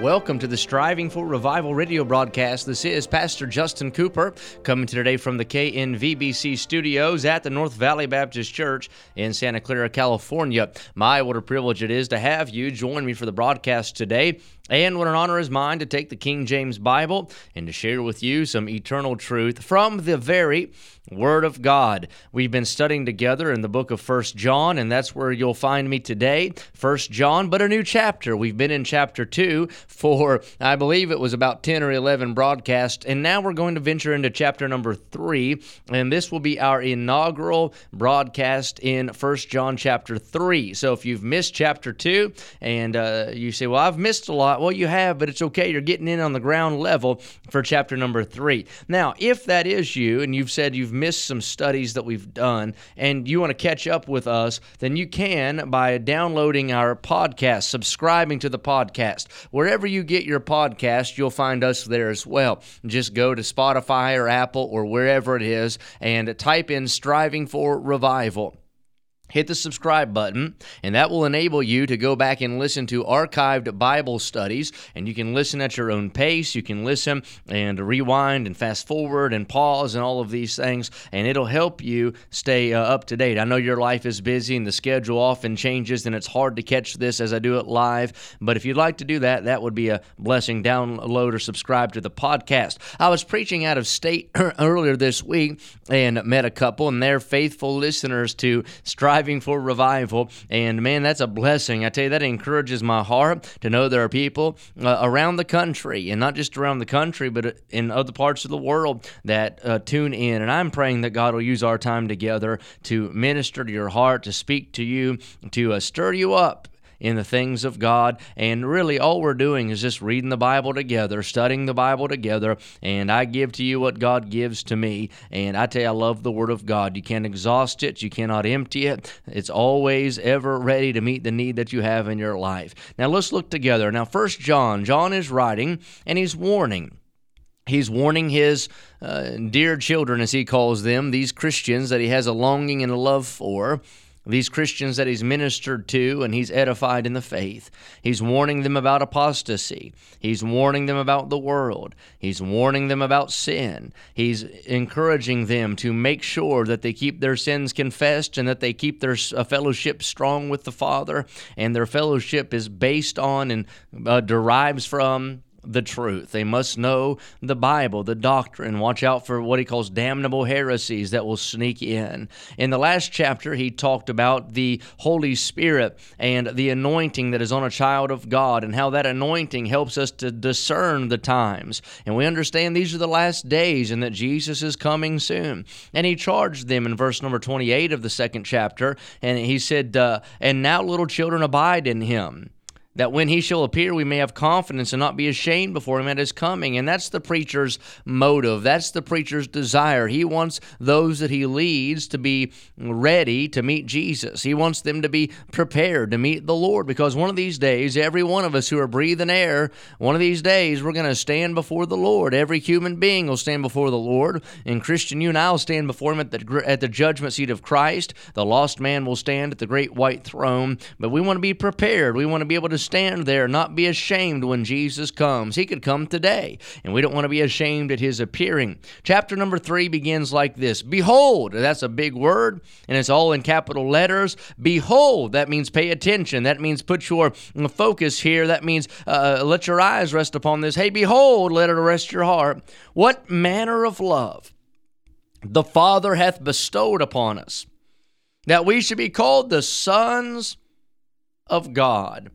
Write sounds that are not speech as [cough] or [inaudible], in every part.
Welcome to the Striving for Revival radio broadcast. This is Pastor Justin Cooper coming to today from the KNVBC studios at the North Valley Baptist Church in Santa Clara, California. My, what a privilege it is to have you join me for the broadcast today. And what an honor is mine to take the King James Bible and to share with you some eternal truth from the very Word of God. We've been studying together in the book of First John, and that's where you'll find me today. First John, but a new chapter. We've been in chapter 2 for, I believe it was about 10 or 11 broadcasts, and now we're going to venture into chapter number 3, and this will be our inaugural broadcast in First John chapter 3. So if you've missed chapter 2 and uh, you say, well, I've missed a lot, well, you have, but it's okay. You're getting in on the ground level for chapter number 3. Now, if that is you, and you've said you've missed some studies that we've done and you want to catch up with us, then you can by downloading our podcast, subscribing to the podcast. Wherever you get your podcast, you'll find us there as well. Just go to Spotify or Apple or wherever it is and type in Striving for Revival hit the subscribe button, and that will enable you to go back and listen to archived Bible studies. And you can listen at your own pace. You can listen and rewind and fast forward and pause and all of these things, and it'll help you stay uh, up to date. I know your life is busy and the schedule often changes, and it's hard to catch this as I do it live. But if you'd like to do that, that would be a blessing. Download or subscribe to the podcast. I was preaching out of state [clears throat] earlier this week and met a couple, and they're faithful listeners to Strive striving for revival. And man, that's a blessing. I tell you, that encourages my heart to know there are people uh, around the country, and not just around the country, but in other parts of the world that uh, tune in. And I'm praying that God will use our time together to minister to your heart, to speak to you, to uh, stir you up in the things of God. And really, all we're doing is just reading the Bible together, studying the Bible together. And I give to you what God gives to me. And I tell you, I love the Word of God. You can't exhaust it, you cannot empty it. It's always ever ready to meet the need that you have in your life. Now, let's look together. Now, First John, John is writing and he's warning. He's warning his uh, dear children, as he calls them, these Christians that he has a longing and a love for these Christians that he's ministered to and he's edified in the faith. He's warning them about apostasy. He's warning them about the world. He's warning them about sin. He's encouraging them to make sure that they keep their sins confessed and that they keep their fellowship strong with the Father. And their fellowship is based on and uh, derives from the truth. They must know the Bible, the doctrine. Watch out for what he calls damnable heresies that will sneak in. In the last chapter, he talked about the Holy Spirit and the anointing that is on a child of God and how that anointing helps us to discern the times. And we understand these are the last days and that Jesus is coming soon. And he charged them in verse number 28 of the second chapter, and he said, uh, And now, little children, abide in him that when he shall appear, we may have confidence and not be ashamed before him at his coming. And that's the preacher's motive. That's the preacher's desire. He wants those that he leads to be ready to meet Jesus. He wants them to be prepared to meet the Lord because one of these days, every one of us who are breathing air, one of these days, we're going to stand before the Lord. Every human being will stand before the Lord. And Christian, you and I will stand before him at the, at the judgment seat of Christ. The lost man will stand at the great white throne. But we want to be prepared. We want to be able to stand there, not be ashamed when Jesus comes. He could come today, and we don't want to be ashamed at his appearing. Chapter number three begins like this Behold, that's a big word, and it's all in capital letters. Behold, that means pay attention. That means put your focus here. That means uh, let your eyes rest upon this. Hey, behold, let it rest your heart. What manner of love the Father hath bestowed upon us, that we should be called the sons of God.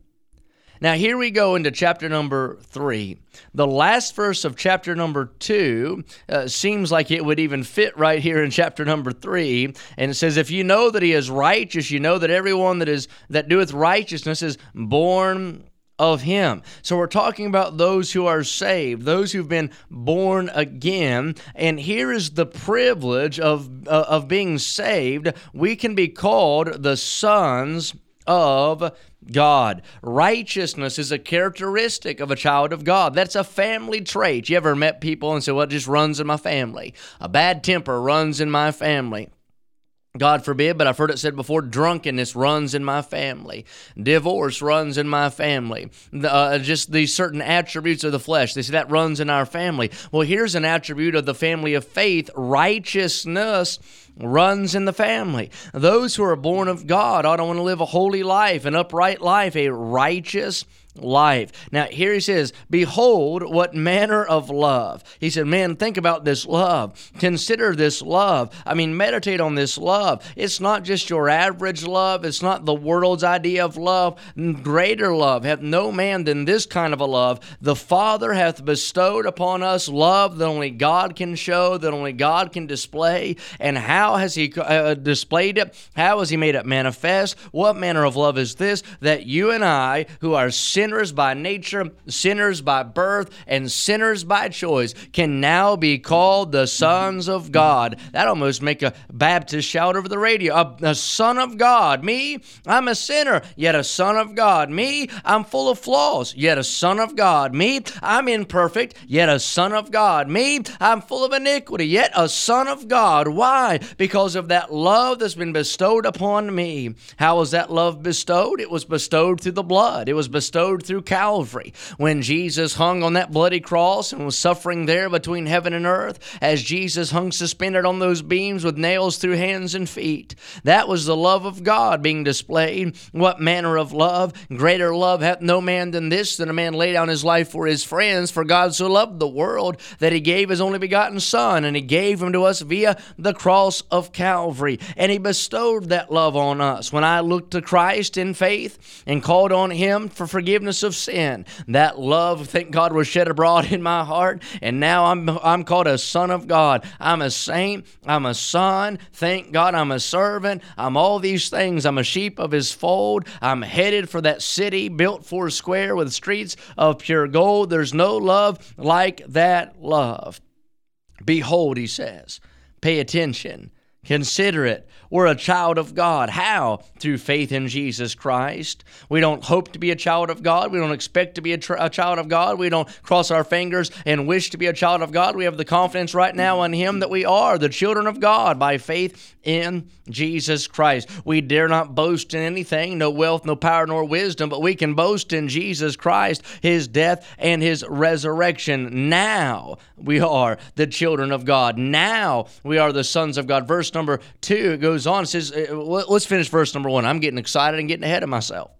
Now, here we go into chapter number three. The last verse of chapter number two uh, seems like it would even fit right here in chapter number three. And it says, If you know that he is righteous, you know that everyone that is that doeth righteousness is born of him. So we're talking about those who are saved, those who've been born again. And here is the privilege of, uh, of being saved. We can be called the sons of God. Righteousness is a characteristic of a child of God. That's a family trait. You ever met people and say, well, it just runs in my family? A bad temper runs in my family. God forbid, but I've heard it said before drunkenness runs in my family, divorce runs in my family, uh, just these certain attributes of the flesh. They say that runs in our family. Well, here's an attribute of the family of faith righteousness runs in the family. Those who are born of God ought to want to live a holy life, an upright life, a righteous life. Now, here he says, Behold, what manner of love. He said, Man, think about this love. Consider this love. I mean, meditate on this love. It's not just your average love, it's not the world's idea of love. Greater love hath no man than this kind of a love. The Father hath bestowed upon us love that only God can show, that only God can display. And how has He uh, displayed it? How has He made it manifest? What manner of love is this? That you and I, who are sinners, sinners by nature, sinners by birth, and sinners by choice can now be called the sons of God. That almost make a Baptist shout over the radio. A, a son of God. Me, I'm a sinner, yet a son of God. Me, I'm full of flaws, yet a son of God. Me, I'm imperfect, yet a son of God. Me, I'm full of iniquity, yet a son of God. Why? Because of that love that's been bestowed upon me. How was that love bestowed? It was bestowed through the blood. It was bestowed through Calvary when Jesus hung on that bloody cross and was suffering there between heaven and earth as Jesus hung suspended on those beams with nails through hands and feet. That was the love of God being displayed. What manner of love? Greater love hath no man than this, than a man lay down his life for his friends. For God so loved the world that he gave his only begotten Son, and he gave him to us via the cross of Calvary. And he bestowed that love on us. When I looked to Christ in faith and called on him for forgiveness, forgiveness of sin. That love, thank God, was shed abroad in my heart, and now I'm I'm called a son of God. I'm a saint. I'm a son. Thank God, I'm a servant. I'm all these things. I'm a sheep of His fold. I'm headed for that city built four square with streets of pure gold. There's no love like that love. Behold, He says. Pay attention. Consider it. We're a child of God. How? Through faith in Jesus Christ. We don't hope to be a child of God. We don't expect to be a, tr- a, child of God. We don't cross our fingers and wish to be a child of God. We have the confidence right now in Him that we are the children of God by faith in Jesus Christ. We dare not boast in anything, no wealth, no power, nor wisdom, but we can boast in Jesus Christ, His death, and His resurrection. Now we are the children of God. Now we are the sons of God. Verse number two goes on. Says, uh, let's finish verse number one. I'm getting excited and getting ahead of myself.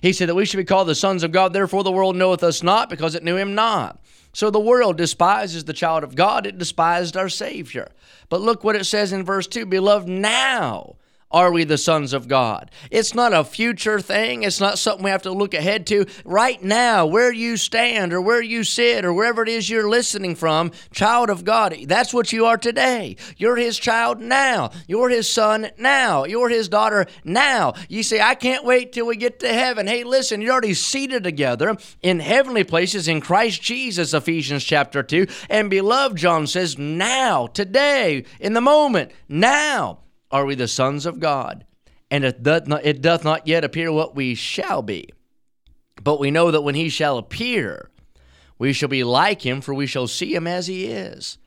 He said that we should be called the sons of God. Therefore, the world knoweth us not because it knew him not. So the world despises the child of God, it despised our Savior. But look what it says in verse 2 Beloved, now are we the sons of God? It's not a future thing. It's not something we have to look ahead to. Right now, where you stand or where you sit or wherever it is you're listening from, child of God, that's what you are today. You're His child now. You're His son now. You're His daughter now. You say, I can't wait till we get to heaven. Hey, listen, you're already seated together in heavenly places in Christ Jesus, Ephesians chapter 2. And beloved, John says, now, today, in the moment, now are we the sons of God, and it doth not, it doth not yet appear what we shall be. But we know that when he shall appear, we shall be like him, for we shall see him as he is.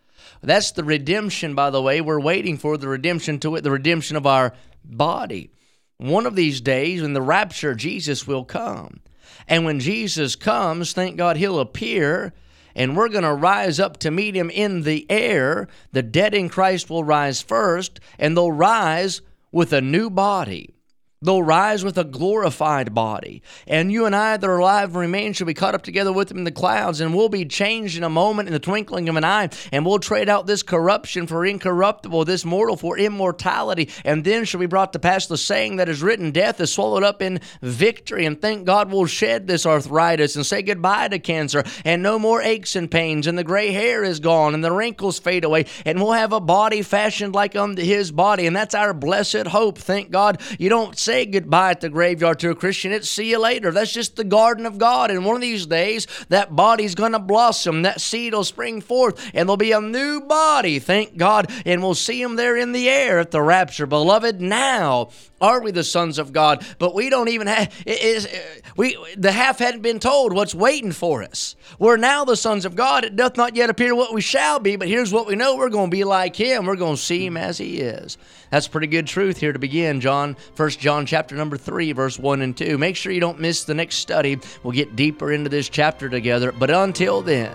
That's the redemption, by the way. We're waiting for the redemption to it, the redemption of our body. One of these days, in the rapture, Jesus will come. And when Jesus comes, thank God he'll appear and we're going to rise up to meet him in the air. The dead in Christ will rise first, and they'll rise with a new body. They'll rise with a glorified body. And you and I that are alive and remain shall be caught up together with them in the clouds, and we'll be changed in a moment, in the twinkling of an eye, and we'll trade out this corruption for incorruptible, this mortal for immortality. And then shall be brought to pass the saying that is written Death is swallowed up in victory. And thank God we'll shed this arthritis and say goodbye to cancer, and no more aches and pains, and the gray hair is gone, and the wrinkles fade away, and we'll have a body fashioned like unto his body. And that's our blessed hope. Thank God you don't say goodbye at the graveyard to a Christian. It's see you later. That's just the garden of God. And one of these days, that body's going to blossom. That seed will spring forth, and there'll be a new body, thank God. And we'll see him there in the air at the rapture. Beloved, now are we the sons of God? But we don't even have it is uh, we the half hadn't been told what's waiting for us. We're now the sons of God. It doth not yet appear what we shall be, but here's what we know: we're going to be like Him. We're going to see Him as He is. That's pretty good truth here to begin. John, First John chapter number three, verse one and two. Make sure you don't miss the next study. We'll get deeper into this chapter together. But until then,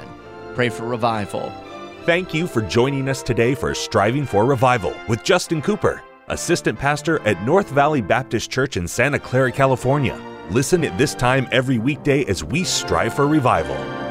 pray for revival. Thank you for joining us today for Striving for Revival with Justin Cooper assistant pastor at North Valley Baptist Church in Santa Clara, California. Listen at this time every weekday as we strive for revival.